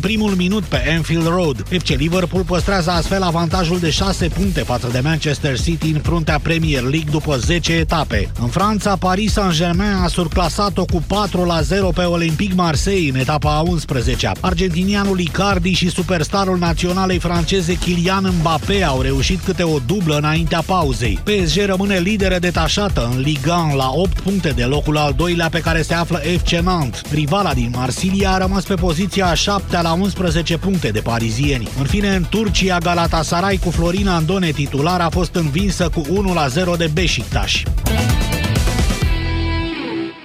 primul minut pe Anfield Road. FC Liverpool păstrează astfel avantajul de 6 puncte față de Manchester City în fruntea Premier League după 10 etape. În Franța, Paris Saint-Germain a surclasat-o cu 4 la 0 pe Olympique Marseille în etapa a 11-a. Argentinianul Icardi și superstarul naționalei franceze Kylian Mbappé au reușit câte o dublă înaintea pauzei. PSG rămâne lideră detașată în Ligue 1 la 8 puncte de locul al doilea pe care se află FC Nantes. Rivala din Marsilia a rămas pe poziția a 7 la 11 puncte de parizieni. În fine, în Turcia, Galatasaray cu Florina Andone titular a fost învinsă cu 1 la 0 de Beşiktaş.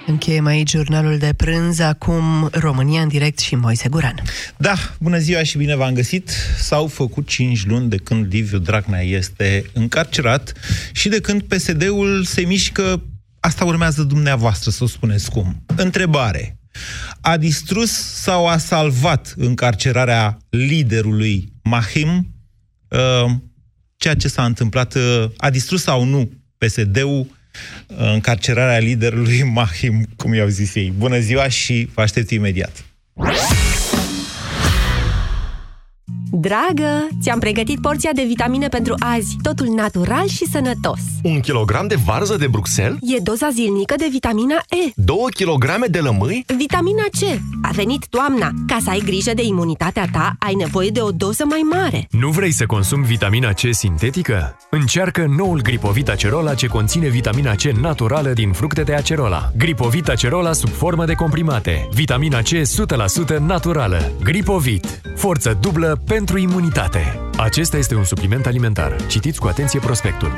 Încheiem aici jurnalul de prânz, acum România în direct și Moise Guran. Da, bună ziua și bine v-am găsit. S-au făcut 5 luni de când Liviu Dragnea este încarcerat și de când PSD-ul se mișcă, asta urmează dumneavoastră să o spuneți cum. Întrebare. A distrus sau a salvat încarcerarea liderului Mahim? Uh, ceea ce s-a întâmplat, uh, a distrus sau nu PSD-ul încarcerarea liderului Mahim, cum i-au zis ei. Bună ziua și vă aștept imediat. Dragă, ți-am pregătit porția de vitamine pentru azi. Totul natural și sănătos. Un kilogram de varză de Bruxelles? E doza zilnică de vitamina E. Două kilograme de lămâi? Vitamina C. A venit toamna. Ca să ai grijă de imunitatea ta, ai nevoie de o doză mai mare. Nu vrei să consumi vitamina C sintetică? Încearcă noul Gripovit Acerola ce conține vitamina C naturală din fructe de acerola. Gripovit Acerola sub formă de comprimate. Vitamina C 100% naturală. Gripovit. Forță dublă pentru imunitate. Acesta este un supliment alimentar. Citiți cu atenție prospectul.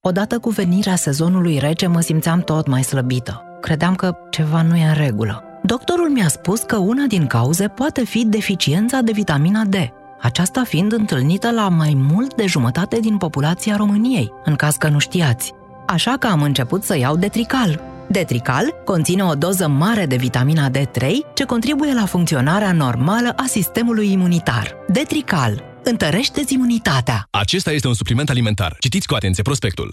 Odată cu venirea sezonului rece mă simțeam tot mai slăbită. Credeam că ceva nu e în regulă. Doctorul mi-a spus că una din cauze poate fi deficiența de vitamina D, aceasta fiind întâlnită la mai mult de jumătate din populația României, în caz că nu știați. Așa că am început să iau Detrical. Detrical conține o doză mare de vitamina D3 ce contribuie la funcționarea normală a sistemului imunitar. Detrical întărește imunitatea. Acesta este un supliment alimentar. Citiți cu atenție prospectul.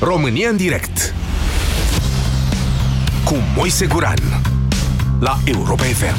România în direct Cu Moise Guran La Europa FM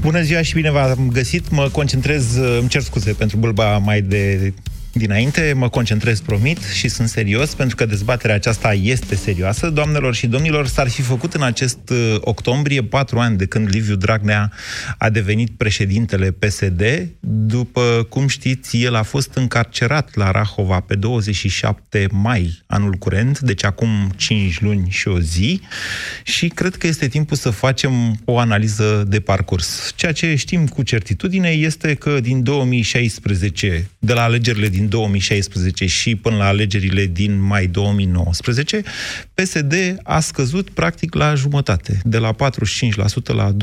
Bună ziua și bine v-am găsit. Mă concentrez, îmi cer scuze pentru bâlba mai de dinainte, mă concentrez, promit, și sunt serios, pentru că dezbaterea aceasta este serioasă. Doamnelor și domnilor, s-ar fi făcut în acest uh, octombrie patru ani de când Liviu Dragnea a devenit președintele PSD. După cum știți, el a fost încarcerat la Rahova pe 27 mai anul curent, deci acum 5 luni și o zi, și cred că este timpul să facem o analiză de parcurs. Ceea ce știm cu certitudine este că din 2016, de la alegerile din din 2016 și până la alegerile din mai 2019, PSD a scăzut practic la jumătate, de la 45% la 22%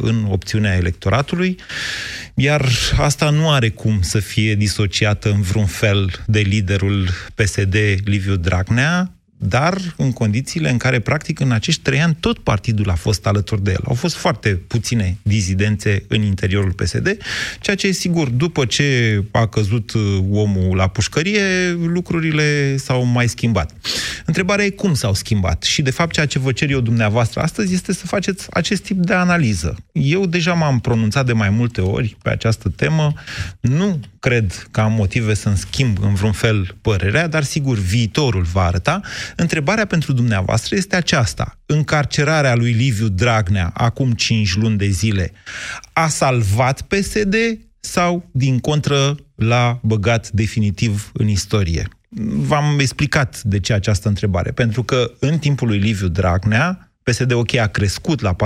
în opțiunea electoratului, iar asta nu are cum să fie disociată în vreun fel de liderul PSD, Liviu Dragnea, dar în condițiile în care, practic, în acești trei ani, tot partidul a fost alături de el. Au fost foarte puține dizidențe în interiorul PSD, ceea ce, sigur, după ce a căzut uh, omul la pușcărie, lucrurile s-au mai schimbat. Întrebarea e cum s-au schimbat. Și, de fapt, ceea ce vă cer eu dumneavoastră astăzi este să faceți acest tip de analiză. Eu deja m-am pronunțat de mai multe ori pe această temă. Nu cred că am motive să-mi schimb în vreun fel părerea, dar sigur viitorul va arăta. Întrebarea pentru dumneavoastră este aceasta. Încarcerarea lui Liviu Dragnea acum 5 luni de zile a salvat PSD sau, din contră, l-a băgat definitiv în istorie? V-am explicat de ce această întrebare. Pentru că în timpul lui Liviu Dragnea, PSD OK a crescut la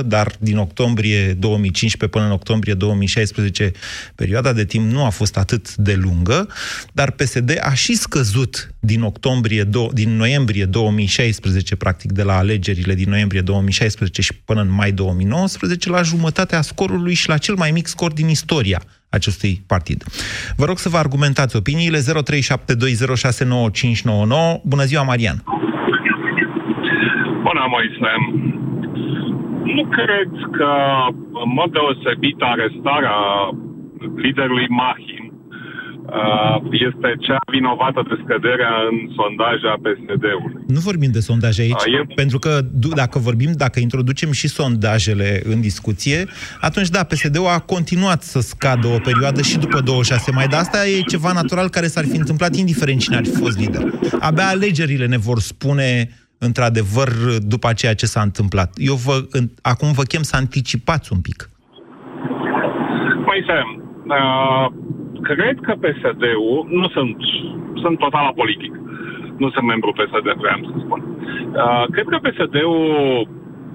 45%, dar din octombrie 2015 până în octombrie 2016 perioada de timp nu a fost atât de lungă, dar PSD a și scăzut din octombrie, din noiembrie 2016, practic de la alegerile din noiembrie 2016 și până în mai 2019, la jumătatea scorului și la cel mai mic scor din istoria acestui partid. Vă rog să vă argumentați opiniile 0372069599. Bună ziua, Marian! Bună, Moise! Nu cred că, în mod deosebit, arestarea liderului Mahin uh, este cea vinovată de scăderea în sondaje a PSD-ului. Nu vorbim de sondaje aici, uh, e... pentru că dacă vorbim, dacă introducem și sondajele în discuție, atunci da, PSD-ul a continuat să scadă o perioadă și după 26 mai, dar asta e ceva natural care s-ar fi întâmplat indiferent cine ar fi fost lider. Abia alegerile ne vor spune într-adevăr, după ceea ce s-a întâmplat. Eu vă, în, acum vă chem să anticipați un pic. Păi, uh, cred că PSD-ul, nu sunt, sunt total apolitic, nu sunt membru PSD, vreau să spun. Uh, cred că PSD-ul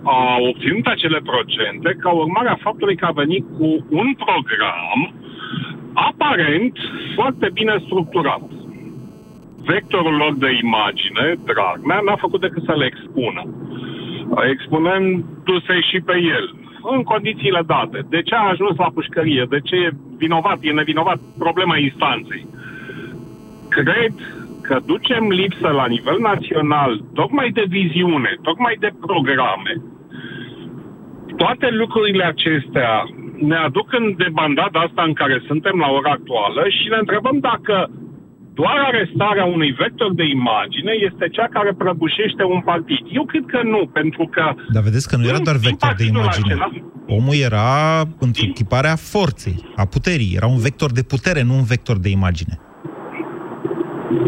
a obținut acele procente ca urmare a faptului că a venit cu un program aparent foarte bine structurat vectorul lor de imagine, Dragnea, n-a făcut decât să le expună. Expunându-se și pe el, în condițiile date. De ce a ajuns la pușcărie? De ce e vinovat? E nevinovat? Problema instanței. Cred că ducem lipsă la nivel național tocmai de viziune, tocmai de programe. Toate lucrurile acestea ne aduc în debandada asta în care suntem la ora actuală și ne întrebăm dacă doar arestarea unui vector de imagine este cea care prăbușește un partid. Eu cred că nu, pentru că... Dar vedeți că nu era doar vector de imagine. Acela, Omul era întruchiparea forței, a puterii. Era un vector de putere, nu un vector de imagine.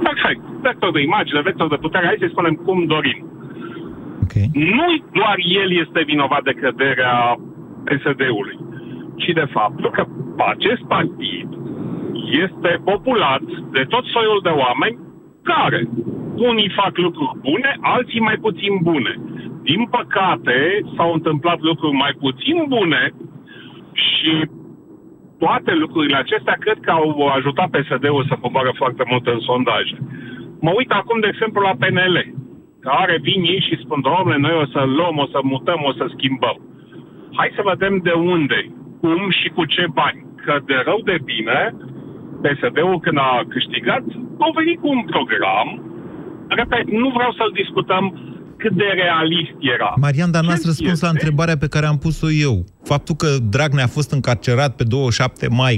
Perfect. Vector de imagine, vector de putere, hai să spunem cum dorim. Okay. Nu doar el este vinovat de căderea PSD-ului, ci de faptul că acest partid este populat de tot soiul de oameni care unii fac lucruri bune, alții mai puțin bune. Din păcate, s-au întâmplat lucruri mai puțin bune și toate lucrurile acestea cred că au ajutat PSD-ul să coboară foarte mult în sondaje. Mă uit acum, de exemplu, la PNL, care vin ei și spun, domnule, noi o să luăm, o să mutăm, o să schimbăm. Hai să vedem de unde, cum și cu ce bani. Că de rău de bine, PSD-ul când a câștigat, au venit cu un program, repet, nu vreau să-l discutăm cât de realist era. Marian, dar n-ați răspuns este? la întrebarea pe care am pus-o eu. Faptul că Dragnea a fost încarcerat pe 27 mai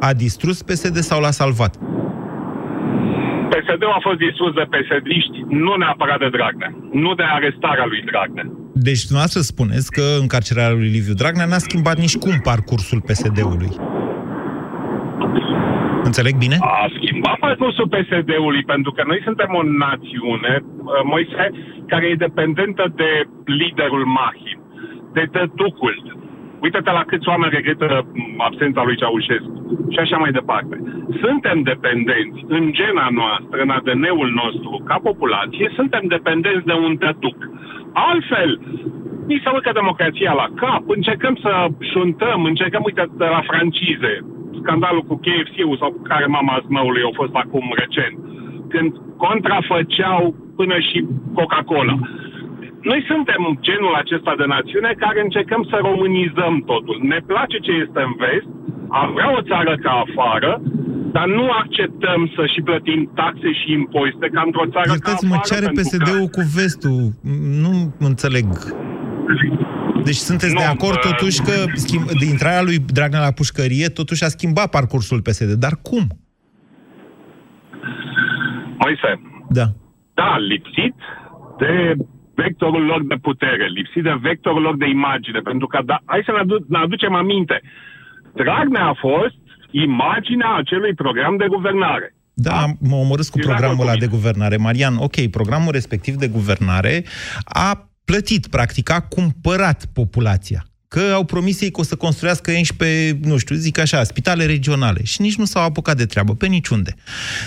a distrus PSD sau l-a salvat? PSD-ul a fost distrus de psd nu neapărat de Dragnea, nu de arestarea lui Dragnea. Deci dumneavoastră spuneți că încarcerarea lui Liviu Dragnea n-a schimbat nici cum parcursul PSD-ului. Înțeleg bine? A schimbat parcursul PSD-ului, pentru că noi suntem o națiune, uh, Moise, care e dependentă de liderul Mahim, de tătucul. Uite-te la câți oameni regretă absența lui Ceaușescu și așa mai departe. Suntem dependenți în gena noastră, în ADN-ul nostru, ca populație, suntem dependenți de un tătuc. Altfel, ni se urcă democrația la cap, încercăm să șuntăm, încercăm, uite, de la francize, scandalul cu KFC-ul sau cu care mama zmăului a fost acum recent, când contrafăceau până și Coca-Cola. Noi suntem genul acesta de națiune care încercăm să românizăm totul. Ne place ce este în vest, am vrea o țară ca afară, dar nu acceptăm să și plătim taxe și impozite ca într-o țară Iertați-mă, ca afară. ce are PSD-ul că... cu vestul? Nu înțeleg. Deci sunteți nu, de acord uh... totuși că schimb, de intrarea lui Dragnea la pușcărie totuși a schimbat parcursul PSD. Dar cum? Moise. Da. Da, lipsit de vectorul lor de putere, lipsit de vectorul lor de imagine, pentru că, da, hai să ne, adu- ne aducem aminte, Dragnea a fost imaginea acelui program de guvernare. Da, mă omorâs cu Ești de programul acord ăla cu de guvernare. Marian, ok, programul respectiv de guvernare a plătit, practic, a cumpărat populația. Că au promis ei că o să construiască 11, nu știu, zic așa, spitale regionale. Și nici nu s-au apucat de treabă, pe niciunde.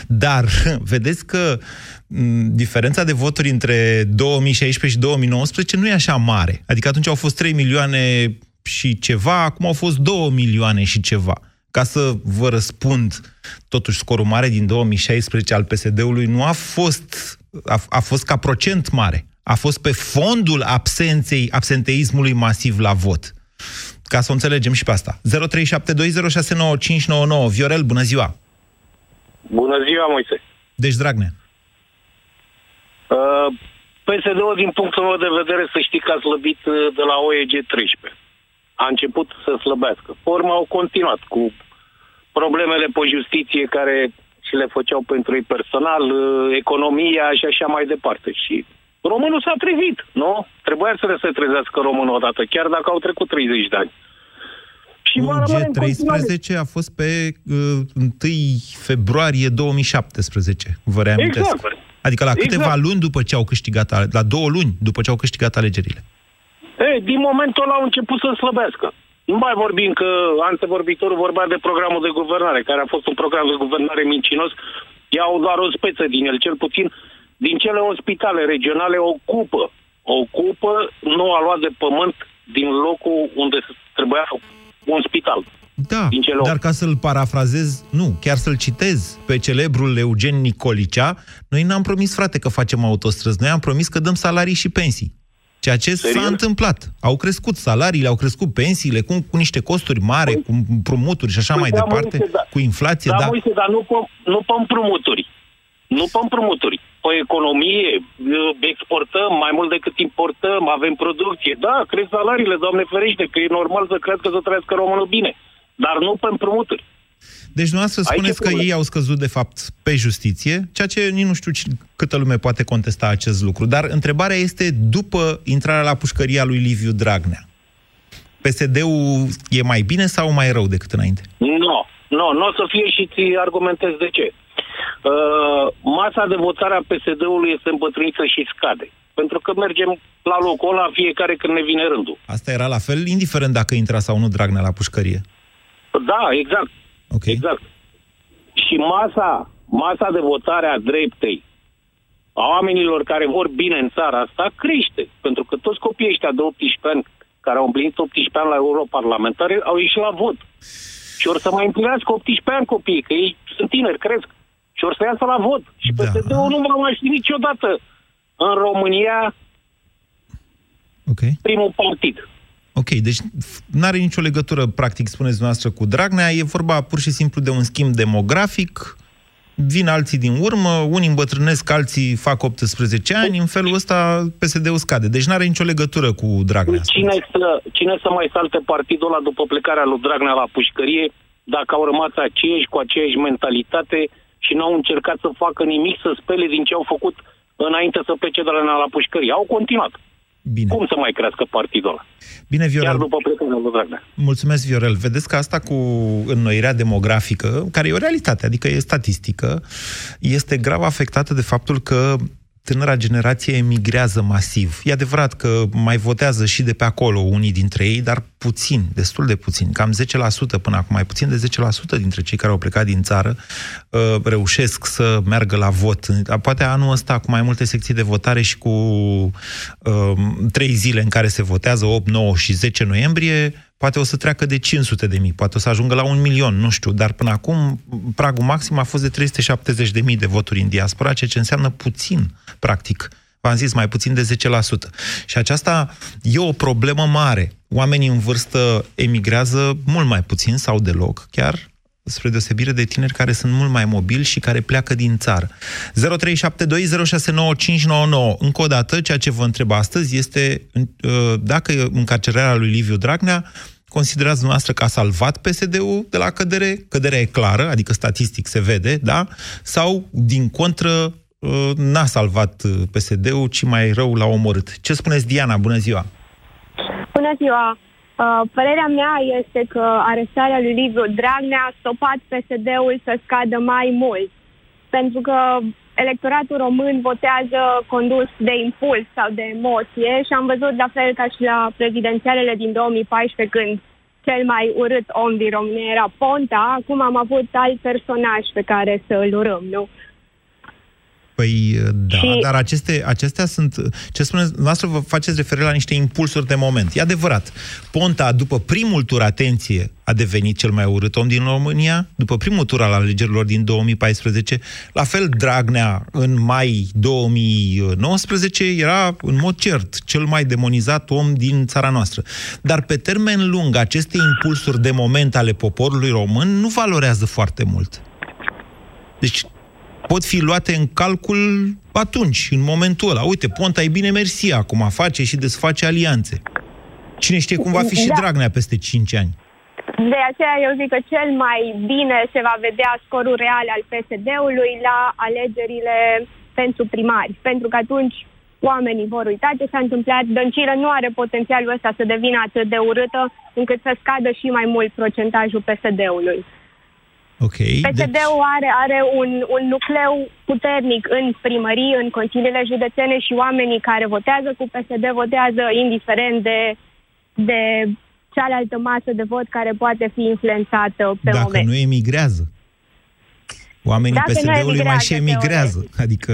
Dar, vedeți că m, diferența de voturi între 2016 și 2019 nu e așa mare. Adică atunci au fost 3 milioane și ceva, acum au fost 2 milioane și ceva. Ca să vă răspund, totuși scorul mare din 2016 al PSD-ului nu a fost, a, a fost ca procent mare. A fost pe fondul absenței, absenteismului masiv la vot. Ca să o înțelegem și pe asta. 0372069599. Viorel, bună ziua! Bună ziua, Moise. Deci, Dragnea. Uh, PSD-ul, din punctul meu de vedere, să știi că a slăbit uh, de la OEG 13. A început să slăbească. Pe urmă au continuat cu problemele pe justiție care și le făceau pentru ei personal, uh, economia și așa mai departe. Și românul s-a trezit, nu? Trebuia să le se trezească românul odată, chiar dacă au trecut 30 de ani. Și va rămâne în continuare. UG13 a fost pe uh, 1 februarie 2017, vă reamintesc. Exact. Adică la câteva Exact. luni după ce au câștigat, ale- la două luni după ce au câștigat alegerile. Ei, din momentul ăla au început să slăbească. Nu mai vorbim că antevorbitorul vorbea de programul de guvernare, care a fost un program de guvernare mincinos. Iau doar o speță din el, cel puțin din cele ospitale regionale ocupă. Ocupă, nu a luat de pământ din locul unde trebuia un spital. Da, Din cele dar ca să-l parafrazez, nu, chiar să-l citez pe celebrul Eugen Nicolicea, noi n-am promis, frate, că facem autostrăzi, noi am promis că dăm salarii și pensii. Ceea ce s-a Serios? întâmplat. Au crescut salariile, au crescut pensiile, cu, cu niște costuri mari, cu împrumuturi și așa Păi mai da, departe, Moise, da. cu inflație, Da, da. Moise, dar nu pe, nu pe împrumuturi. Nu pe împrumuturi. Pe economie, exportăm mai mult decât importăm, avem producție. Da, cresc salariile, Doamne ferește, că e normal să crească să trăiască românul bine. Dar nu pe împrumuturi. Deci dumneavoastră Aici spuneți e că problema. ei au scăzut, de fapt, pe justiție, ceea ce nici nu știu ci- câtă lume poate contesta acest lucru. Dar întrebarea este, după intrarea la pușcăria lui Liviu Dragnea, PSD-ul e mai bine sau mai rău decât înainte? Nu, nu, nu o să fie și ți argumentez de ce. Uh, masa de votare a PSD-ului este îmbătrânită și scade. Pentru că mergem la locul ăla fiecare când ne vine rândul. Asta era la fel, indiferent dacă intra sau nu Dragnea la pușcărie. Da, exact. Ok. Exact. Și masa, masa de votare a dreptei a oamenilor care vor bine în țara asta crește. Pentru că toți copiii ăștia de 18 ani care au împlinit 18 ani la europarlamentare au ieșit la vot. Și or să mai împlinească 18 ani copiii, că ei sunt tineri, cresc. Și or să iasă la vot. Și Da. PSD-ul nu va mai ști niciodată în România Ok. primul partid. Ok, deci nu are nicio legătură, practic, spuneți dumneavoastră, cu Dragnea, e vorba pur și simplu de un schimb demografic, vin alții din urmă, unii îmbătrânesc, alții fac 18 ani, în felul ăsta PSD-ul scade. Deci nu are nicio legătură cu Dragnea. Cine să, cine să mai salte partidul ăla după plecarea lui Dragnea la pușcărie dacă au rămas aceiași cu aceeași mentalitate și nu au încercat să facă nimic să spele din ce au făcut înainte să plece Dragnea la pușcărie. Au continuat. Bine. Cum să mai crească partidul ăla? Bine, Chiar Viorel. după plecarea lui Dragnea. Mulțumesc, Viorel. Vedeți că asta cu înnoirea demografică, care e o realitate, adică e statistică, este grav afectată de faptul că tânăra generație emigrează masiv. E adevărat că mai votează și de pe acolo unii dintre ei, dar puțin, destul de puțin, cam 10% până acum, mai puțin de 10% dintre cei care au plecat din țară uh, reușesc să meargă la vot. Poate anul ăsta cu mai multe secții de votare și cu uh, trei zile în care se votează, 8, 9 și 10 noiembrie, poate o să treacă de 500 de mii, poate o să ajungă la un milion, nu știu, dar până acum pragul maxim a fost de 370 de mii de voturi în diaspora, ceea ce înseamnă puțin, practic. V-am zis, mai puțin de 10%. Și aceasta e o problemă mare. Oamenii în vârstă emigrează mult mai puțin sau deloc, chiar spre deosebire de tineri care sunt mult mai mobili și care pleacă din țară. 0372069599. Încă o dată, ceea ce vă întreb astăzi este uh, dacă încarcerarea lui Liviu Dragnea considerați dumneavoastră că a salvat PSD-ul de la cădere, căderea e clară, adică statistic se vede, da? Sau, din contră, uh, n-a salvat uh, PSD-ul, ci mai rău l-a omorât. Ce spuneți, Diana? Bună ziua! Bună ziua! Uh, părerea mea este că arestarea lui Liviu Dragnea a stopat PSD-ul să scadă mai mult. Pentru că electoratul român votează condus de impuls sau de emoție și am văzut la fel ca și la prezidențialele din 2014 când cel mai urât om din România era Ponta, acum am avut alt personaj pe care să îl urâm, nu? Păi da, Și- dar aceste, acestea sunt, ce spuneți, noastră vă faceți referire la niște impulsuri de moment. E adevărat, Ponta, după primul tur, atenție, a devenit cel mai urât om din România, după primul tur al alegerilor din 2014, la fel Dragnea, în mai 2019, era, în mod cert, cel mai demonizat om din țara noastră. Dar pe termen lung, aceste impulsuri de moment ale poporului român nu valorează foarte mult. Deci pot fi luate în calcul atunci, în momentul ăla. Uite, Ponta e bine mersi acum, face și desface alianțe. Cine știe cum va fi și Da. Dragnea peste 5 ani. De aceea eu zic că cel mai bine se va vedea scorul real al PSD-ului la alegerile pentru primari. Pentru că atunci oamenii vor uita ce s-a întâmplat. Dăncilă nu are potențialul ăsta să devină atât de urâtă încât să scadă și mai mult procentajul PSD-ului. Ok. Deci, PSD-ul are, are un, un nucleu puternic în primării, în consiliile județene și oamenii care votează cu PSD votează indiferent de, de cealaltă masă de vot care poate fi influențată pe dacă moment. nu emigrează. Oamenii Dacă nu PSD-ului mai și emigrează, emigrează. Adică...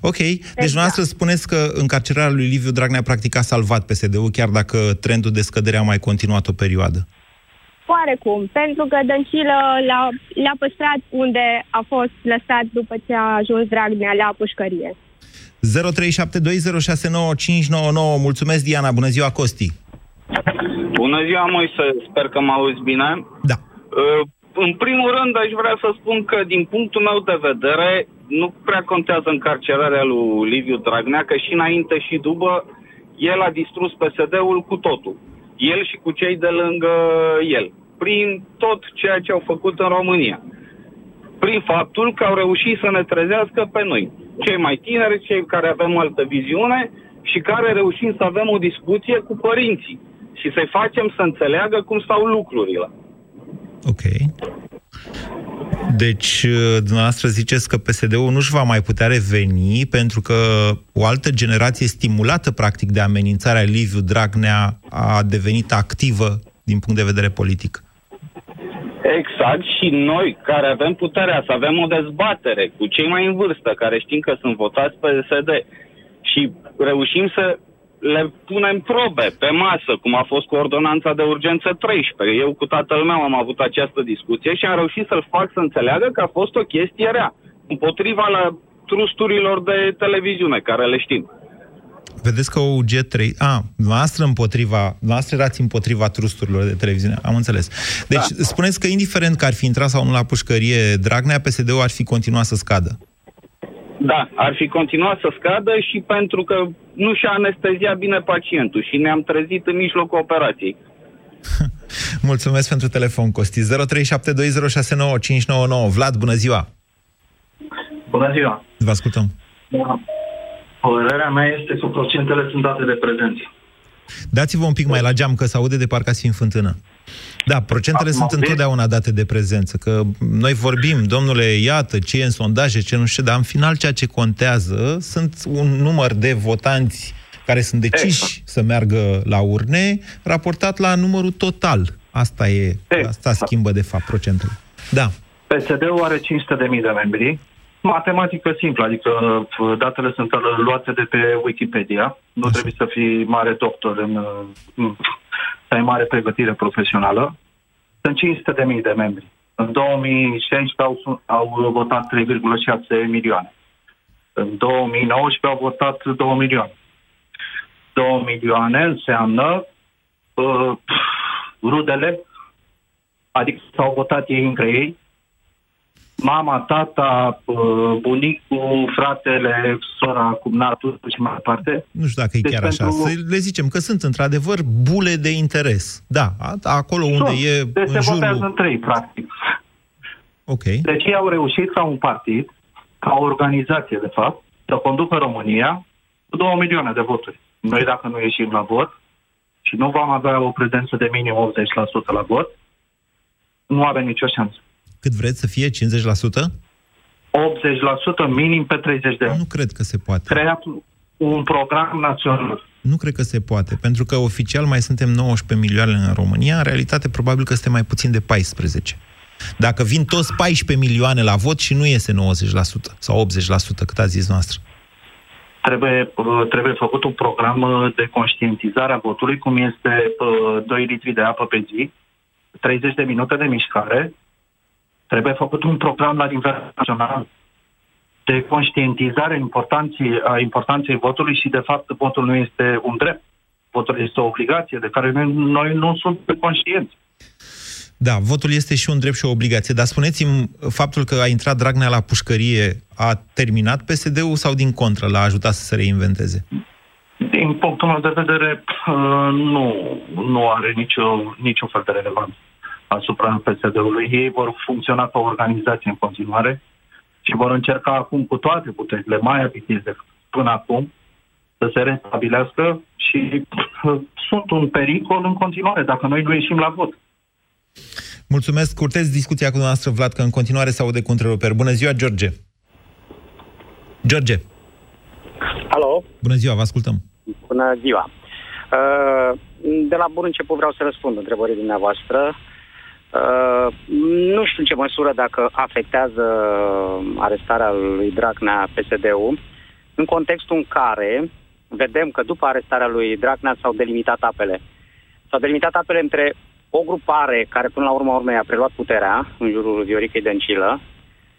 Ok, deci Exact. dumneavoastră spuneți că încarcerarea lui Liviu Dragnea practic a salvat PSD-ul, chiar dacă trendul de scădere a mai continuat o perioadă. Oarecum, pentru că Dăncilă l-a, l-a păstrat unde a fost lăsat după ce a ajuns Dragnea la pușcărie. 0372069599. Mulțumesc, Diana. Bună ziua, Costi. Bună ziua, Moise, sper că mă auzi bine. Da. Uh, În primul rând, aș vrea să spun că, din punctul meu de vedere, nu prea contează încarcerarea lui Liviu Dragnea, că și înainte și după, el a distrus PSD-ul cu totul. El și cu cei de lângă el. Prin tot ceea ce au făcut în România. Prin faptul că au reușit să ne trezească pe noi. Cei mai tineri, cei care avem o altă viziune și care reușim să avem o discuție cu părinții și să-i facem să înțeleagă cum stau lucrurile. Ok. Deci, uh, dumneavoastră ziceți că PSD-ul nu-și va mai putea reveni pentru că o altă generație stimulată, practic, de amenințarea Liviu Dragnea a devenit activă din punct de vedere politic. Exact, și noi care avem puterea să avem o dezbatere cu cei mai în vârstă, care știm că sunt votați pe PSD, și reușim să le punem probe pe masă, cum a fost cu ordonanța de urgență 13. Eu cu tatăl meu am avut această discuție și am reușit să-l fac să înțeleagă că a fost o chestie rea, împotriva la trusturilor de televiziune, care le știm. Vedeți că OUG3... A, noastră împotriva... Noastră erați împotriva trusturilor de televiziune. Am înțeles. Deci, da. spuneți că indiferent că ar fi intrat sau nu la pușcărie Dragnea, PSD-ul ar fi continuat să scadă. Da, ar fi continuat să scadă și pentru că nu și-a anesteziat bine pacientul și ne-am trezit în mijlocul operației. Mulțumesc pentru telefon, Costi. 0372069599. Vlad, bună ziua! Bună ziua! Vă ascultăm. Da. Părerea mea este că procentele sunt date de prezență. Dați-vă un pic mai la geam, că se aude de parcă ați fi în fântână. Da, procentele Acum sunt auziți? întotdeauna date de prezență, că noi vorbim, domnule, iată, ce e în sondaje, ce nu știu, dar în final ceea ce contează sunt un număr de votanți care sunt deciși Exact. să meargă la urne, raportat la numărul total. Asta e, asta schimbă, de fapt, procentele. Da. PSD-ul are 500.000 de membri. Matematică simplă, adică uh, datele sunt luate de pe Wikipedia. Nu trebuie să fii mare doctor în, uh, în să ai mare pregătire profesională. Sunt 500.000 de membri. În 2016 au, su- au votat 3,6 milioane. În 2019 au votat 2 milioane. 2 milioane înseamnă uh, rudele, adică s-au votat ei între ei, mama, tata, uh, bunicul, fratele, sora, cumnatul și mai departe. Nu știu dacă e Deci chiar așa. pentru- Să le zicem că sunt într-adevăr bule de interes. Da, a- acolo unde Sunt. e Deci în se votează jurul... între ei, practic. Ok. Deci ei au reușit ca un partid, ca o organizație, de fapt, să conducă România cu două milioane de voturi. Noi, dacă nu ieșim la vot și nu vom avea o prezență de minim 80% la vot, nu avem nicio șansă. Cât vreți să fie? 50%? 80% minim pe 30 de ani. Nu cred că se poate. Creat un program național. Nu cred că se poate, pentru că oficial mai suntem 19 milioane în România, în realitate probabil că suntem mai puțin de 14. Dacă vin toți 14 milioane la vot și nu iese 90% sau 80%, cât a zis noastră. Trebuie, uh, trebuie făcut un program uh, de conștientizare a votului, cum este 2 uh, litri de apă pe zi, 30 de minute de mișcare. Trebuie făcut un program la nivel național de conștientizare importanței, a importanței votului și, de fapt, votul nu este un drept. Votul este o obligație de care noi, noi nu suntem conștienți. Da, votul este și un drept și o obligație, dar spuneți-mi, faptul că a intrat Dragnea la pușcărie a terminat PSD-ul sau din contră l-a ajutat să se reinventeze? Din punctul meu de vedere, uh, nu, nu are nicio, nicio fel de relevanță asupra PSD-ului. Ei vor funcționa ca o organizație în continuare și vor încerca acum cu toate puterile mai abitite până acum să se restabilească și uh, sunt un pericol în continuare dacă noi nu ieșim la vot. Mulțumesc. Curtez discuția cu noastră, Vlad, că în continuare se aude cu întreruperi. Bună ziua, George! George! Alo! Bună ziua, vă ascultăm! Bună ziua! Uh, de la bun început vreau să răspund întrebării dumneavoastră. Uh, nu știu în ce măsură dacă afectează arestarea lui Dragnea PSD-ul, în contextul în care vedem că după arestarea lui Dragnea s-au delimitat apele. S-au delimitat apele între o grupare care până la urmă urmei a preluat puterea în jurul Vioricăi Dăncilă,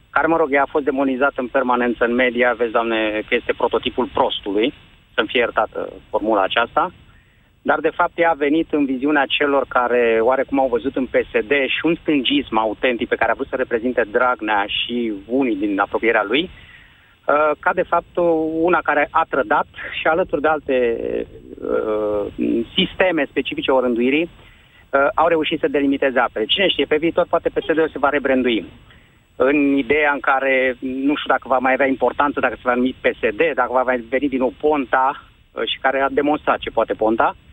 care, mă rog, ea a fost demonizată în permanență în media, vezi, doamne, că este prototipul prostului, să-mi fie iertată formula aceasta, dar de fapt ea a venit în viziunea celor care oarecum au văzut în PSD și un stângism autentic pe care a vrut să reprezinte Dragnea și unii din apropierea lui, uh, ca de fapt una care a trădat și alături de alte uh, sisteme specifice orânduirii, uh, au reușit să delimiteze apele. Cine știe, pe viitor poate PSD-ul se va rebrandui. În ideea în care nu știu dacă va mai avea importanță, dacă se va numi PSD, dacă va mai veni din nou Ponta uh, și care a demonstrat ce poate Ponta. Uh,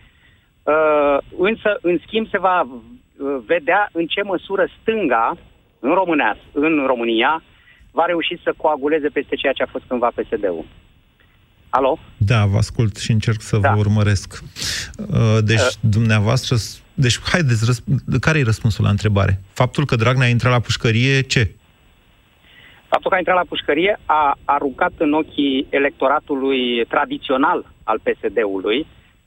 însă, în schimb, se va uh, vedea în ce măsură stânga în, România, în România va reuși să coaguleze peste ceea ce a fost cândva PSD-ul. Alo? Da, vă ascult și încerc să da. vă urmăresc. Uh, deci, uh. dumneavoastră deci, haideți, răsp- care e răspunsul la întrebare? Faptul că Dragnea a intrat la pușcărie, ce? Faptul că a intrat la pușcărie a aruncat în ochii electoratului tradițional al PSD-ului,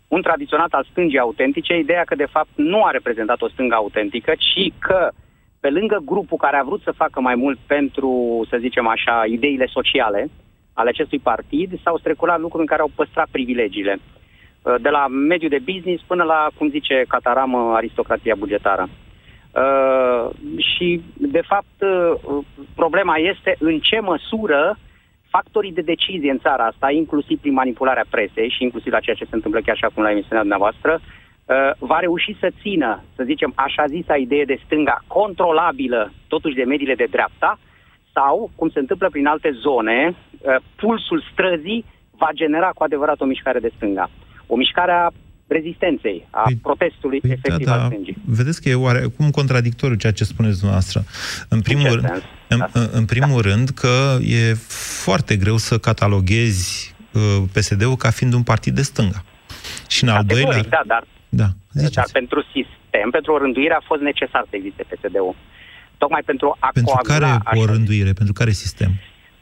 un tradiționat al stângii autentice, ideea că de fapt nu a reprezentat o stângă autentică, ci că pe lângă grupul care a vrut să facă mai mult pentru, să zicem așa, ideile sociale ale acestui partid, s-au streculat lucruri în care au păstrat privilegiile. Uh, de la mediul de business până la, cum zice Cataramă, aristocrația bugetară. Uh, și, de fapt, uh, problema este în ce măsură factorii de decizie în țara asta, inclusiv prin manipularea presei și inclusiv la ceea ce se întâmplă chiar și acum la emisiunea dumneavoastră, uh, va reuși să țină, să zicem, așa zisa idee de stânga controlabilă, totuși de mediile de dreapta, sau, cum se întâmplă prin alte zone, uh, pulsul străzii va genera cu adevărat o mișcare de stânga. O mișcare a rezistenței, a păi, protestului păi, efectiv da, da. al stângii. Vedeți că e oarecum contradictoriu ceea ce spuneți dumneavoastră. În primul, în, rând, în, da. în primul da. rând că e foarte greu să cataloghezi uh, PSD-ul ca fiind un partid de stânga. Și în al doilea... Da, dar, da, dar pentru sistem, pentru o rânduire a fost necesar să existe PSD-ul. Tocmai pentru a Pentru care o rânduire? Pentru care sistem?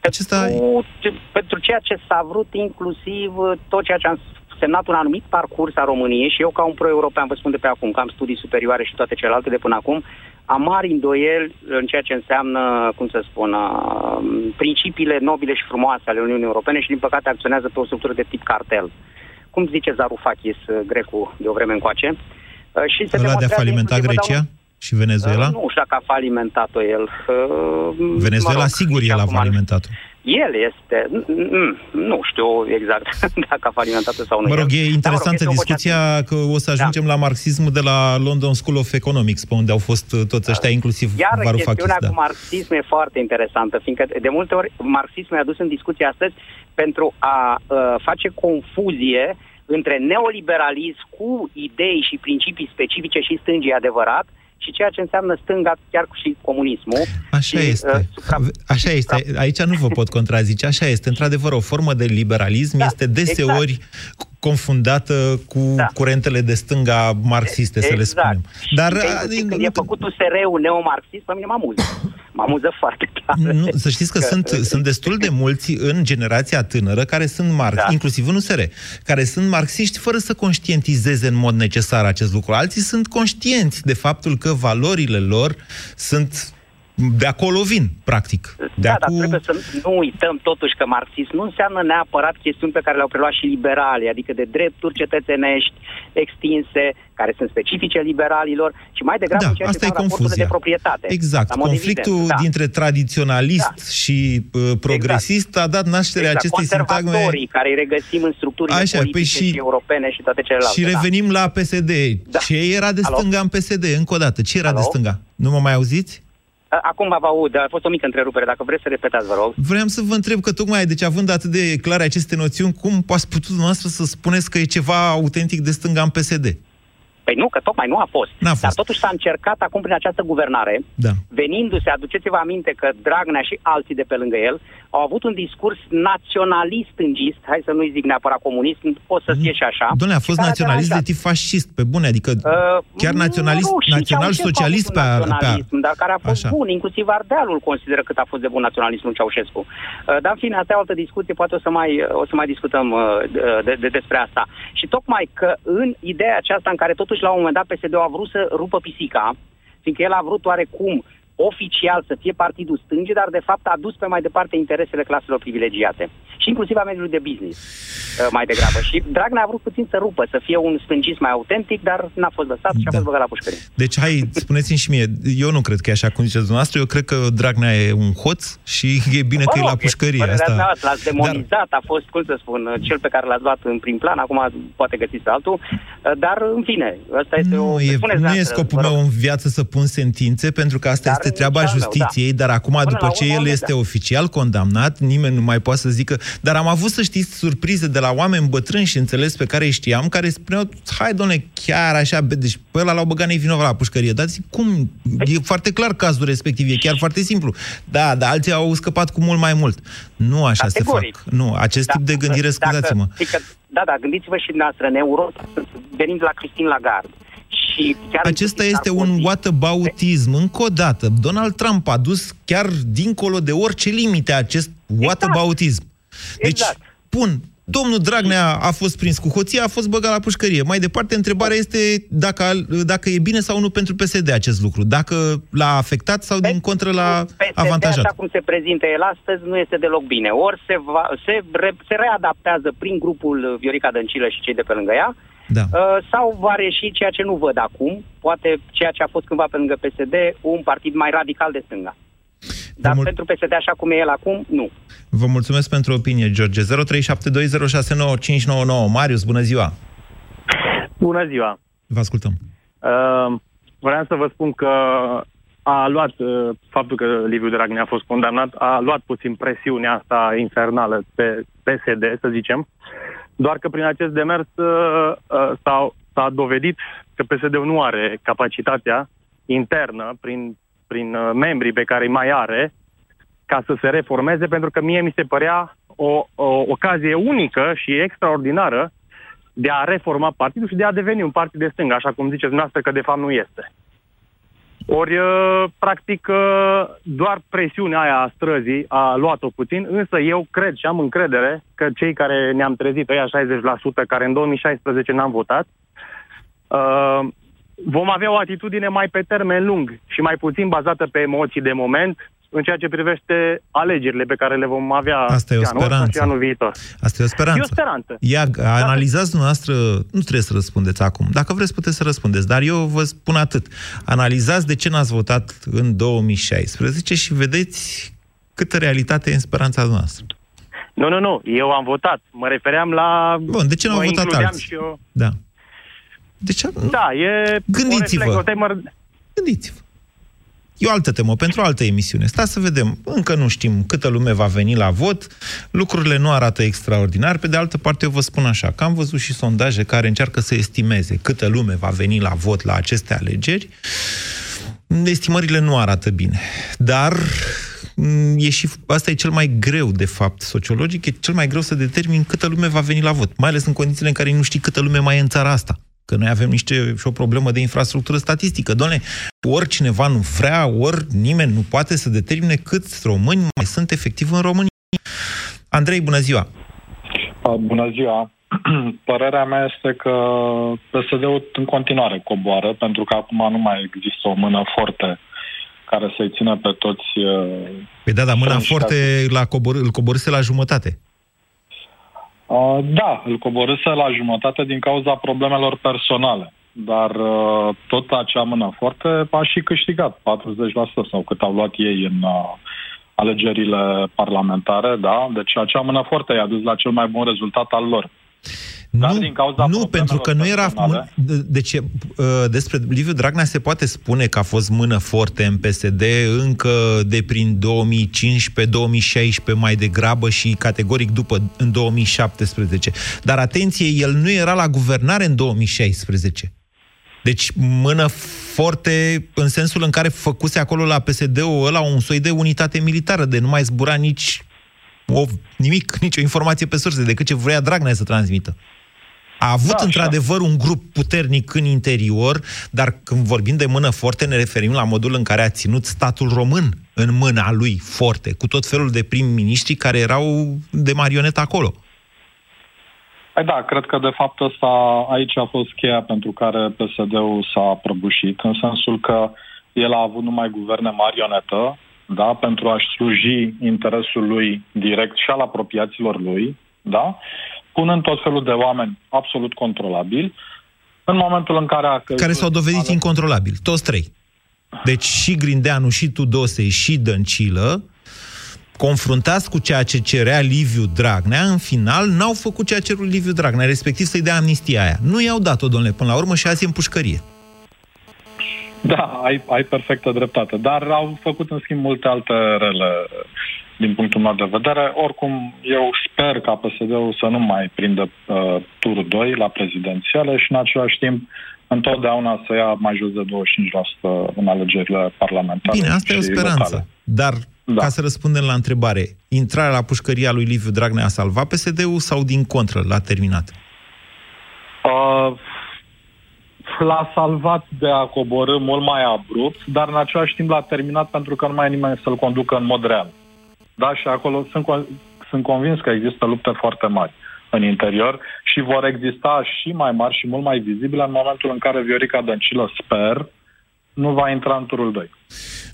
Acesta... Pentru, pentru ceea ce s-a vrut, inclusiv tot ceea ce am semnat un anumit parcurs a României și eu ca un pro-european vă spun de pe acum, că am studii superioare și toate celelalte de până acum, am mari îndoieli în ceea ce înseamnă, cum să spun, uh, principiile nobile și frumoase ale Uniunii Europene și din păcate acționează pe o structură de tip cartel. Cum zice Zarufakis, uh, grecul de o vreme încoace. Uh, și se Ăla de a falimenta Grecia? Și Venezuela? Nu știu dacă a falimentat-o el. Venezuela mă rog, sigur el a falimentat-o. El este, nu știu exact dacă a falimentat sau nu. Mă rog, e interesantă mă rog, discuția că o să ajungem da. la marxismul de la London School of Economics, pe unde au fost uh, toți ăștia, inclusiv Iar Varoufakis. chestiunea da. cu marxism e foarte interesantă, fiindcă de multe ori marxismul e adus în discuție astăzi pentru a uh, face confuzie între neoliberalism cu idei și principii specifice și stângii adevărat și ceea ce înseamnă stânga chiar și comunismul. Așa și, este. uh, supra... Așa este. Aici nu vă pot contrazice. Așa este. Într-adevăr, o formă de liberalism Da, este deseori exact. Confundată cu Da. curentele de stânga marxiste, să le Exact. spunem. Dar și a, când, când e făcut USR-ul neomarxist, pe mine mă amuză. Mă amuză foarte tare. Nu, să știți că, sunt, sunt destul de mulți în generația tânără care sunt marx, da. inclusiv în USR, care sunt marxiști fără să conștientizeze în mod necesar acest lucru. Alții sunt conștienți de faptul că valorile lor sunt de acolo vin, practic. De da, acu... dar trebuie să nu uităm totuși că marxism nu înseamnă neapărat chestiuni pe care le-au preluat și liberalii, adică de drepturi cetățenești extinse, care sunt specifice liberalilor, și mai degrabă Da, în ceea ce asta e înseamnă raporturile confuzia. de proprietate. Exact. La mod Conflictul evident, da. dintre tradiționalist și uh, progresist a dat naștere Exact, acestei sintagme. conservatorii care îi regăsim în structurile Așa, politice păi și... și- europene și toate celelalte. Și da. revenim la PSD. Ce era de Alo? stânga în PSD? Încă o dată, ce era de Alo? stânga? Nu mă mai auziți? Acum vă aud, a fost o mică întrerupere, dacă vreți să repetați, vă rog. Vreau să vă întreb că tocmai, deci având atât de clare aceste noțiuni, cum ați putut dumneavoastră să spuneți că e ceva autentic de stânga în PSD? Păi nu, că tocmai nu a fost. N-a fost. Dar totuși s-a încercat acum prin această guvernare, Da. venindu-se, aduceți-vă aminte că Dragnea și alții de pe lângă el au avut un discurs naționalist stângist, hai să nu-i zic neapărat comunist, pot să fie și așa. Doamne, a fost și care naționalist de deranjat. tip fascist, pe bune, adică Uh, chiar naționalist, nu, și național-socialist Ceaușescu pe, a a, avut un pe a, naționalism, dar care a fost Așa. bun, inclusiv Ardealul consideră cât a fost de bun naționalismul Ceaușescu. Uh, Dar în fine, asta e o altă discuție, poate o să mai, o să mai discutăm uh, de, de, despre asta. Și tocmai că în ideea aceasta în care totuși la un moment dat PSD-ul a vrut să rupă pisica, fiindcă el a vrut oarecum oficial să fie partidul stânge, dar de fapt a dus pe mai departe interesele claselor privilegiate. Și inclusiv a mediului de business, uh, mai degrabă. Și Dragnea a vrut puțin să rupă, să fie un stângist mai autentic, dar n-a fost lăsat și a fost băgat la pușcărie. Deci, hai, spuneți-mi și mie, eu nu cred că e așa cum ziceți dumneavoastră, eu cred că Dragnea e un hoț și e bine că Mă e rog, la pușcărie. părerea Asta... mea, L-ați demonizat, a fost, cum să spun, cel pe care l-ați luat în prim plan, acum poate găsiți pe altul, dar în fine, asta este o... Nu, e, spuneți nu e dumneavoastră, scopul vă rog. meu în viață să pun sentințe, pentru că asta Dar este treaba nici al meu, justiției, dar acum, Până după la ce urmă, el da. este oficial condamnat, nimeni nu mai poate să zică... Dar am avut, să știți, surprize de la oameni bătrâni și înțeles pe care îi știam, care spuneau, hai, doamne, chiar așa, be- deci pe ăla l-au băgat nevinovat la pușcărie. Dar zic, cum? E foarte clar cazul respectiv, e chiar foarte simplu. Da, dar alții au scăpat cu mult mai mult. Nu așa Categoric. se fac. Nu, acest tip de gândire, scuzați-mă. Dacă, adică, da, da, gândiți-vă și dumneavoastră, în Europa, venind la Christine Lagarde, și chiar Acesta este un whataboutism. Încă o dată, Donald Trump a dus chiar dincolo de orice limite acest whataboutism. Deci, Exact. pun, domnul Dragnea a fost prins cu hoția, a fost băgat la pușcărie. Mai departe, întrebarea este dacă, dacă e bine sau nu pentru PSD acest lucru. Dacă l-a afectat sau din contră l-a PSD, avantajat. așa cum se prezintă el astăzi, nu este deloc bine. Ori se, va, se, re, se readaptează prin grupul Viorica Dăncilă și cei de pe lângă ea, Da. uh, sau va reși ceea ce nu văd acum, poate ceea ce a fost cândva pe lângă PSD, un partid mai radical de stânga. Dar mul- pentru PSD, așa cum e el acum, nu. Vă mulțumesc pentru opinie, George. 0372069599. Marius, bună ziua! Bună ziua! Vă ascultăm. Uh, vreau să vă spun că a luat, uh, faptul că Liviu Dragnea a fost condamnat, a luat puțin presiunea asta infernală pe PSD, să zicem, doar că prin acest demers uh, uh, s-a, s-a dovedit că PSD-ul nu are capacitatea internă, prin, prin uh, membrii pe care îi mai are, ca să se reformeze, pentru că mie mi se părea o, o ocazie unică și extraordinară de a reforma partidul și de a deveni un partid de stânga, așa cum ziceți dumneavoastră că de fapt nu este. Ori, uh, practic, uh, doar presiunea aia a străzii a luat-o puțin, însă eu cred și am încredere că cei care ne-am trezit, ăia 60%, care în 2016 n-am votat, uh, vom avea o atitudine mai pe termen lung și mai puțin bazată pe emoții de moment în ceea ce privește alegerile pe care le vom avea Asta e o și anul ăsta speranță. și anul viitor. Asta e o speranță. E o speranță. Ia, analizați dumneavoastră, nu trebuie să răspundeți acum. Dacă vreți, puteți să răspundeți, dar eu vă spun atât. Analizați de ce n-ați votat în 2016 și vedeți câtă realitate e în speranța noastră. Nu, nu, nu. Eu am votat. Mă refeream la... Bun, de ce n-au mă votat includeam alții? Și eu... Da. De ce? Da, e... Gândiți-vă. O reflex, o temă... Gândiți-vă. E o altă temă, pentru o altă emisiune. Stați să vedem. Încă nu știm câtă lume va veni la vot. Lucrurile nu arată extraordinar. Pe de altă parte, eu vă spun așa, că am văzut și sondaje care încearcă să estimeze câtă lume va veni la vot la aceste alegeri. Estimările nu arată bine. Dar mm, e și, asta e cel mai greu, de fapt, sociologic, e cel mai greu să determin câtă lume va veni la vot, mai ales în condițiile în care nu știi câtă lume mai e în țara asta. Că noi avem niște, și o problemă de infrastructură statistică. Doamne, ori cineva nu vrea, ori nimeni nu poate să determine câți români mai sunt efectiv în România. Andrei, bună ziua! Bună ziua! Părerea mea este că PSD-ul în continuare coboară, pentru că acum nu mai există o mână foarte care să-i țină pe toți... Păi da, dar mâna foarte la cobor, îl coborâse la jumătate. Uh, da, îl coborâse la jumătate din cauza problemelor personale. Dar uh, tot acea mână foarte a și câștigat 40% sau cât au luat ei în uh, alegerile parlamentare, da? Deci acea mână foarte i-a dus la cel mai bun rezultat al lor. Dar nu, din cauza nu pentru că nu era... Personale, deci, despre Liviu Dragnea se poate spune că a fost mână forte în PSD încă de prin 2015-2016 mai degrabă și categoric după, în 2017. Dar atenție, el nu era la guvernare în 2016. Deci mână forte în sensul în care făcuse acolo la PSD-ul ăla un soi de unitate militară, de nu mai zbura nici o, nimic, nicio informație pe surse, decât ce vrea Dragnea să transmită. A avut da, într-adevăr un grup puternic în interior, dar când vorbim de mână forte, ne referim la modul în care a ținut statul român în mâna lui forte, cu tot felul de prim-ministri care erau de marionetă acolo. Păi da, cred că de fapt ăsta aici a fost cheia pentru care PSD-ul s-a prăbușit, în sensul că el a avut numai guverne marionetă, da, pentru a-și sluji interesul lui direct și al apropiaților lui, da, punând tot felul de oameni absolut controlabili, în momentul în care a Care s-au dovedit ale... incontrolabili, toți trei. Deci și Grindeanu, și Tudose, și Dăncilă, confruntați cu ceea ce cerea Liviu Dragnea, în final n-au făcut ceea ce cerul Liviu Dragnea, respectiv să-i dea amnistia aia. Nu i-au dat-o, domnule, până la urmă și azi e în pușcărie. Da, ai, ai perfectă dreptate. Dar au făcut, în schimb, multe alte rele din punctul meu de vedere. Oricum, eu sper ca PSD-ul să nu mai prindă uh, turul 2 la prezidențiale și, în același timp, întotdeauna să ia mai jos de 25% în alegerile parlamentare. Bine, asta e o speranță. Locale. Dar, da. ca să răspundem la întrebare, intrarea la pușcăria lui Liviu Dragnea a salvat PSD-ul sau din contră l-a terminat? Uh, l-a salvat de a coborâ mult mai abrupt, dar în același timp l-a terminat pentru că nu mai e nimeni să-l conducă în mod real. Da, și acolo sunt, sunt convins că există lupte foarte mari în interior și vor exista și mai mari și mult mai vizibile în momentul în care Viorica Dăncilă, sper, nu va intra în turul 2.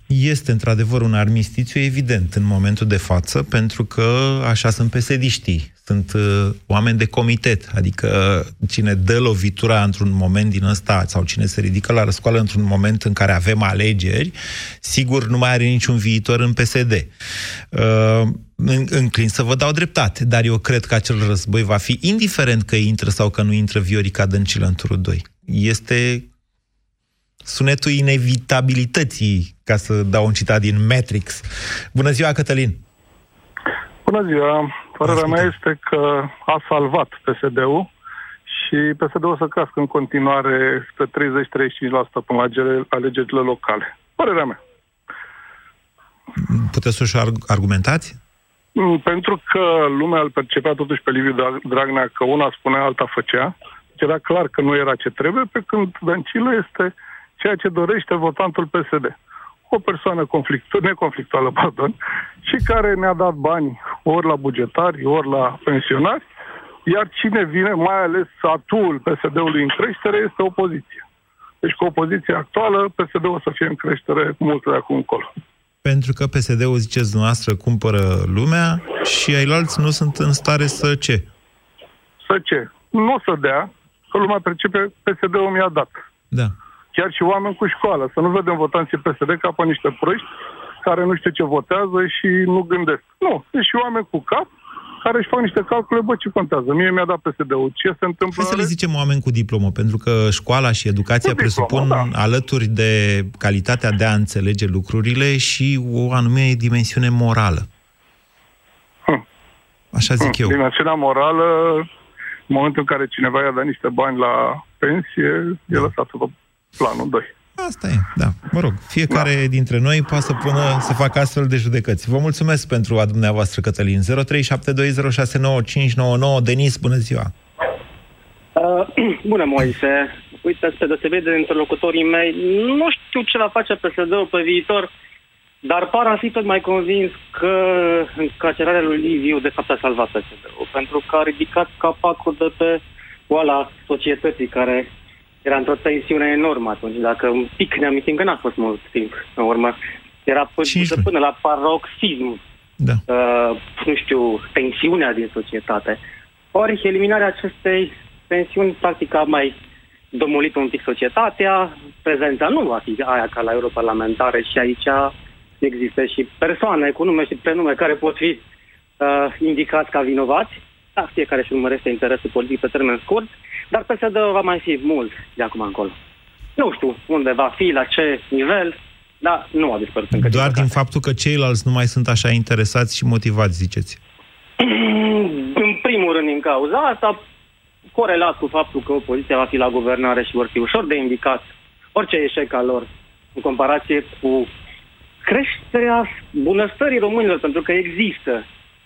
Este într-adevăr un armistițiu evident în momentul de față, pentru că așa sunt pesediștii. Sunt uh, oameni de comitet, adică cine dă lovitura într-un moment din ăsta, sau cine se ridică la răscoală într-un moment în care avem alegeri, sigur nu mai are niciun viitor în PSD. Uh, înclin să vă dau dreptate, dar eu cred că acel război va fi indiferent că intră sau că nu intră Viorica Dăncilă în turul 2. Este sunetul inevitabilității, ca să dau un citat din Matrix. Bună ziua, Cătălin! Bună ziua! Părerea mea este că a salvat PSD-ul și PSD-ul o să crească în continuare spre 30-35% până la alegerile locale. Părerea mea. Puteți să-și argumentați? Mm, pentru că lumea îl percepea totuși pe Liviu Dragnea că una spunea, alta făcea. Deci era clar că nu era ce trebuie, pe când Dăncilă este ceea ce dorește votantul PSD. O persoană conflictu- neconflictuală, pardon, și care ne-a dat bani ori la bugetari, ori la pensionari, iar cine vine, mai ales atul PSD-ului în creștere, este opoziția. Deci cu opoziția actuală, PSD-ul o să fie în creștere mult de acum încolo. Pentru că PSD-ul, ziceți dumneavoastră, cumpără lumea și ailalți nu sunt în stare să ce? Să ce? Nu o să dea, că lumea percepe PSD-ul mi-a dat. Da chiar și oameni cu școală. Să nu vedem votanții PSD ca pe niște proști care nu știu ce votează și nu gândesc. Nu, sunt și oameni cu cap care își fac niște calcule, bă, ce contează? Mie mi-a dat PSD-ul. Ce se întâmplă? Hai să le zicem oameni cu diplomă, pentru că școala și educația Cu diplomă, presupun da. alături de calitatea de a înțelege lucrurile și o anume dimensiune morală. Așa zic eu. Dimensiunea morală, în momentul în care cineva i-a dat niște bani la pensie, e lăsat pe planul 2. Asta e, da. Mă rog, fiecare da. dintre noi poate să pună, să facă astfel de judecăți. Vă mulțumesc pentru a dumneavoastră, Cătălin. 0372069599. Denis, bună ziua! Uh, bună, Moise. Uite, spre deosebire de interlocutorii mei, nu știu ce va face PSD-ul pe viitor, dar par a fi tot mai convins că încarcerarea lui Liviu de fapt a salvat PSD-ul, pentru că a ridicat capacul de pe oala societății care era într-o tensiune enormă atunci. Dacă un pic ne amintim că n-a fost mult timp în urmă, era până, până la paroxism, da. uh, nu știu, tensiunea din societate. Ori eliminarea acestei tensiuni practic a mai domolit un pic societatea, prezența nu va fi aia ca la europarlamentare și aici există și persoane cu nume și prenume care pot fi uh, indicați ca vinovați, dar fiecare își urmărește interesul politic pe termen scurt, dar PSD va mai fi mult de acum încolo. Nu știu unde va fi, la ce nivel, dar nu a dispărut încă. Doar din faptul că ceilalți nu mai sunt așa interesați și motivați, ziceți. în primul rând din cauza asta, corelat cu faptul că opoziția va fi la guvernare și vor fi ușor de indicat orice eșec al lor în comparație cu creșterea bunăstării românilor, pentru că există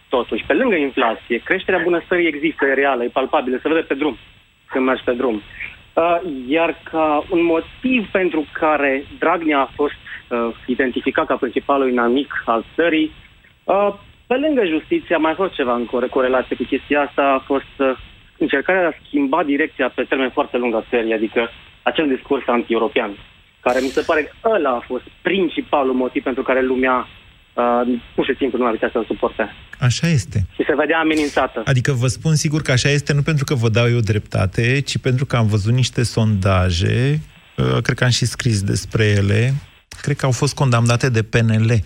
totuși, pe lângă inflație, creșterea bunăstării există, e reală, e palpabilă, se vede pe drum, când mergi pe drum. Uh, iar ca un motiv pentru care Dragnea a fost uh, identificat ca principalul inamic al țării, uh, pe lângă justiție a mai fost ceva în core- corelație cu chestia asta, a fost uh, încercarea de a schimba direcția pe termen foarte lung a țării, adică acel discurs anti-european, care mi se pare că ăla a fost principalul motiv pentru care lumea uh, pur și simplu nu a putea să-l suporte. Așa este. Și se vedea amenințată. Adică vă spun sigur că așa este, nu pentru că vă dau eu dreptate, ci pentru că am văzut niște sondaje, uh, cred că am și scris despre ele, cred că au fost condamnate de PNL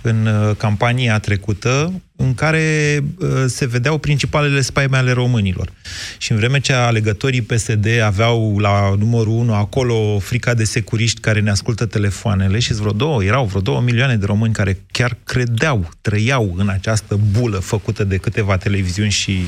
în uh, campania trecută, în care uh, se vedeau principalele spaime ale românilor. Și în vreme ce alegătorii PSD aveau la numărul 1 acolo frica de securiști care ne ascultă telefoanele și vreo două, erau vreo două milioane de români care chiar credeau, trăiau în această bulă făcută de câteva televiziuni și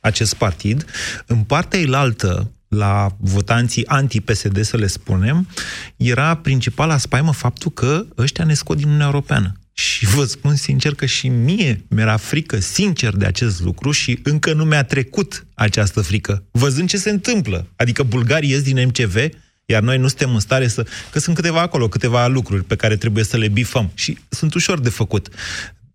acest partid, în partea elaltă, la votanții anti-PSD, să le spunem, era principala spaimă faptul că ăștia ne scot din Uniunea Europeană. Și vă spun sincer că și mie mi-era frică, sincer, de acest lucru și încă nu mi-a trecut această frică. Văzând ce se întâmplă. Adică bulgarii ies din MCV, iar noi nu suntem în stare să... Că sunt câteva acolo, câteva lucruri pe care trebuie să le bifăm și sunt ușor de făcut.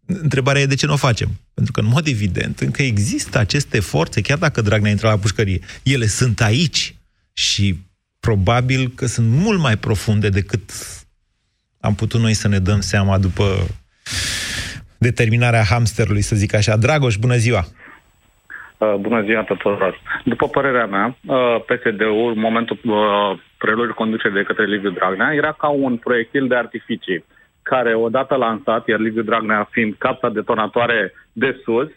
Întrebarea e de ce nu o facem. Pentru că, în mod evident, încă există aceste forțe, chiar dacă Dragnea intră la pușcărie, ele sunt aici și probabil că sunt mult mai profunde decât am putut noi să ne dăm seama după determinarea hamsterului, să zic așa. Dragoș, bună ziua! Uh, bună ziua tuturor! După părerea mea, uh, PSD-ul, în momentul uh, preluării conducerii de către Liviu Dragnea, era ca un proiectil de artificii care, odată lansat, iar Liviu Dragnea fiind capta detonatoare de sus,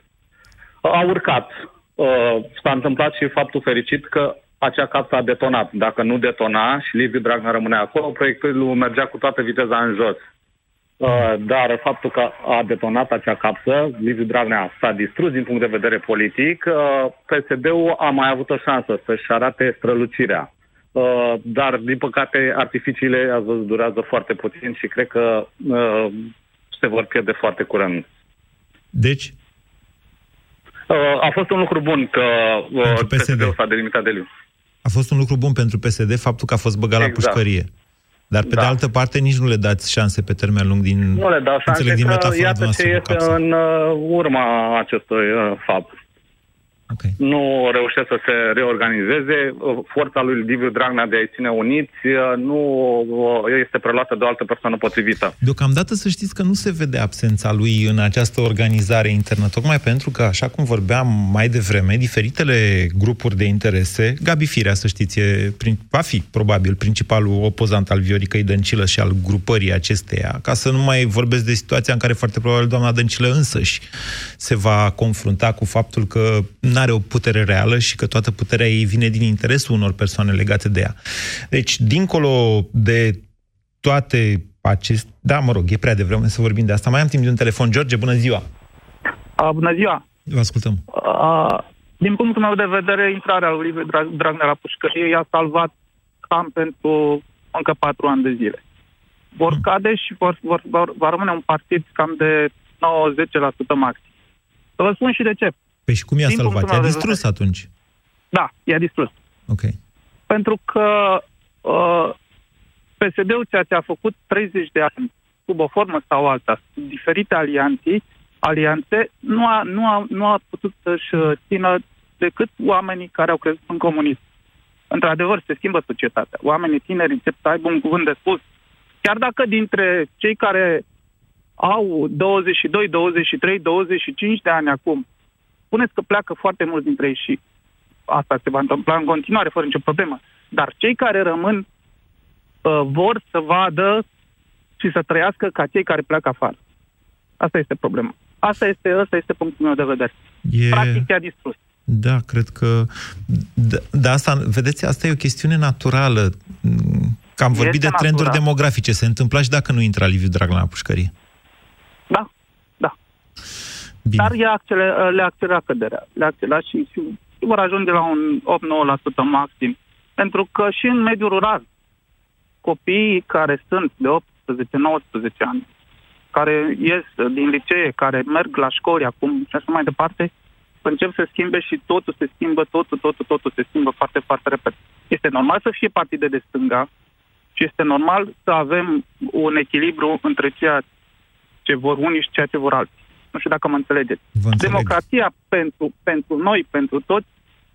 a urcat. Uh, s-a întâmplat și faptul fericit că acea capsă a detonat. Dacă nu detona și Liviu Dragnea rămânea acolo, proiectilul mergea cu toată viteza în jos. Uh, dar faptul că a detonat acea capsă, Liviu Dragnea s-a distrus din punct de vedere politic, uh, PSD-ul a mai avut o șansă să-și arate strălucirea. Uh, dar, din păcate, artificiile, ați văzut, durează foarte puțin și cred că uh, se vor pierde foarte curând. Deci? Uh, a fost un lucru bun că uh, Pentru PSD. PSD-ul s-a delimitat de Liviu. A fost un lucru bun pentru PSD faptul că a fost băgat Exact. la pușcărie. Dar, pe Da. de altă parte, nici nu le dați șanse pe termen lung din... Nu le dau înțeleg șanse din că metafora iată ce noastră cu este capsa. în uh, urma acestui uh, fapt. Okay. Nu reușesc să se reorganizeze. Forța lui Liviu Dragnea de a-i ține uniți uh, nu uh, este preluată de o altă persoană potrivită. Deocamdată să știți că nu se vede absența lui în această organizare internă, tocmai pentru că, așa cum vorbeam mai devreme, diferitele grupuri de interese, Gabi Firea, să știți, e, va fi probabil principalul opozant al Vioricăi Dăncilă și al grupării acesteia, ca să nu mai vorbesc de situația în care foarte probabil doamna Dăncilă însăși se va confrunta cu faptul că are o putere reală și că toată puterea ei vine din interesul unor persoane legate de ea. Deci, dincolo de toate aceste... Da, mă rog, e prea devreme să vorbim de asta. Mai am timp de un telefon. George, bună ziua! A, bună ziua! Vă ascultăm. A, din punctul meu de vedere, intrarea lui Liviu Dragnea la pușcărie i-a salvat cam pentru încă patru ani de zile. Vor hmm. cade și vor, vor, vor, va rămâne un partid cam de 90% maxim. Să vă spun și de ce. Păi și cum i-a salvat? I-a distrus atunci? Da, i-a distrus. Ok. Pentru că uh, PSD-ul ceea ce a făcut 30 de ani, sub o formă sau alta, diferite alianțe, alianțe nu, a, nu, a, nu a putut să-și uh, țină decât oamenii care au crezut în comunism. Într-adevăr, se schimbă societatea. Oamenii tineri încep să aibă un cuvânt de spus. Chiar dacă dintre cei care au 22, 23, 25 de ani acum, spuneți că pleacă foarte mulți dintre ei și asta se va întâmpla în continuare, fără nicio problemă. Dar cei care rămân uh, vor să vadă și să trăiască ca cei care pleacă afară. Asta este problema. Asta este, asta este punctul meu de vedere. E... Practic te-a distrus. Da, cred că... Da, da, asta, vedeți, asta e o chestiune naturală. Că am vorbit este de trenduri natural. demografice. Se întâmpla și dacă nu intra Liviu Dragnea la pușcărie. Da, da. Bine. Dar le-a accelerat, le accelerat căderea. Le-a accelerat și, și vor ajunge la un 8-9% maxim. Pentru că și în mediul rural, copiii care sunt de 18-19 ani, care ies din licee, care merg la școli acum și așa mai departe, încep să schimbe și totul se schimbă, totul, totul, totul se schimbă foarte, foarte repede. Este normal să fie partide de stânga și este normal să avem un echilibru între ceea ce vor unii și ceea ce vor alții. Nu știu dacă mă înțelegeți. Democrația pentru, pentru noi, pentru toți,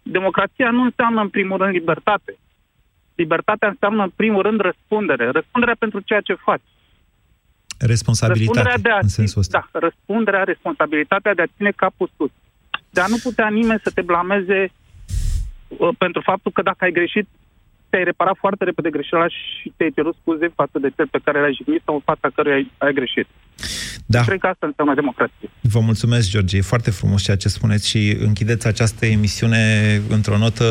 democrația nu înseamnă în primul rând libertate. Libertatea înseamnă în primul rând răspundere. Răspunderea pentru ceea ce faci. Responsabilitate, de a, în sensul ăsta. Da, răspunderea, responsabilitatea de a ține capul sus. De a nu putea nimeni să te blameze uh, pentru faptul că dacă ai greșit, te-ai reparat foarte repede greșeala și te-ai cerut scuze față de cel pe care l-ai jignit sau în fața căruia ai, ai greșit. Da. Cred că asta înseamnă democrație. Vă mulțumesc, George. E foarte frumos ceea ce spuneți și închideți această emisiune într-o notă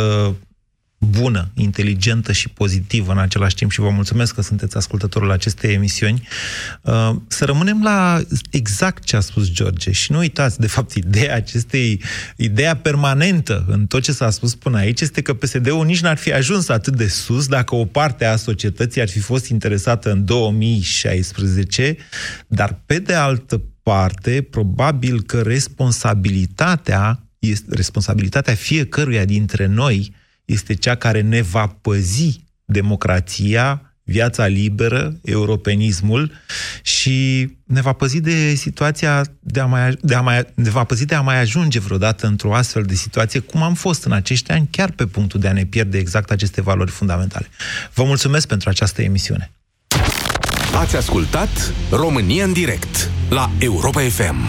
bună, inteligentă și pozitivă în același timp și vă mulțumesc că sunteți ascultătorul acestei emisiuni. Uh, să rămânem la exact ce a spus George și nu uitați, de fapt, ideea acestei, ideea permanentă în tot ce s-a spus până aici este că PSD-ul nici n-ar fi ajuns atât de sus dacă o parte a societății ar fi fost interesată în 2016, dar pe de altă parte, probabil că responsabilitatea este responsabilitatea fiecăruia dintre noi este cea care ne va păzi democrația, viața liberă, europenismul și ne va păzi de situația de a mai, de a mai, ne va păzi de a mai ajunge vreodată într-o astfel de situație cum am fost în acești ani, chiar pe punctul de a ne pierde exact aceste valori fundamentale. Vă mulțumesc pentru această emisiune. Ați ascultat România în direct la Europa FM.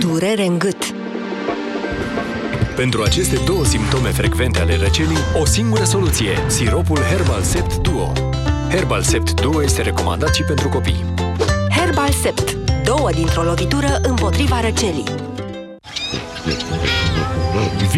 Durere în gât pentru aceste două simptome frecvente ale răcelii, o singură soluție, siropul Herbal Sept Duo. Herbal Sept Duo este recomandat și pentru copii. Herbal Sept. Două dintr-o lovitură împotriva răcelii.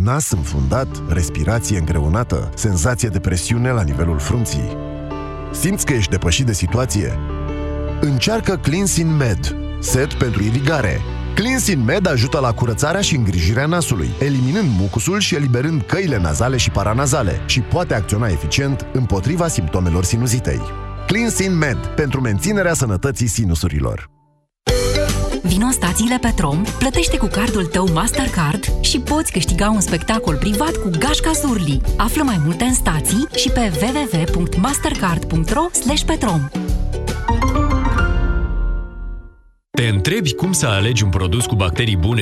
Nas înfundat, respirație îngreunată, senzație de presiune la nivelul frunții. Simți că ești depășit de situație? Încearcă Cleansin Med, set pentru irigare. Cleansin Med ajută la curățarea și îngrijirea nasului, eliminând mucusul și eliberând căile nazale și paranazale și poate acționa eficient împotriva simptomelor sinuzitei. Cleansin Med, pentru menținerea sănătății sinusurilor. Vino în stațiile Petrom, plătește cu cardul tău Mastercard și poți câștiga un spectacol privat cu Gașca Zurli. Află mai multe în stații și pe www.mastercard.ro petrom. Te întrebi cum să alegi un produs cu bacterii bune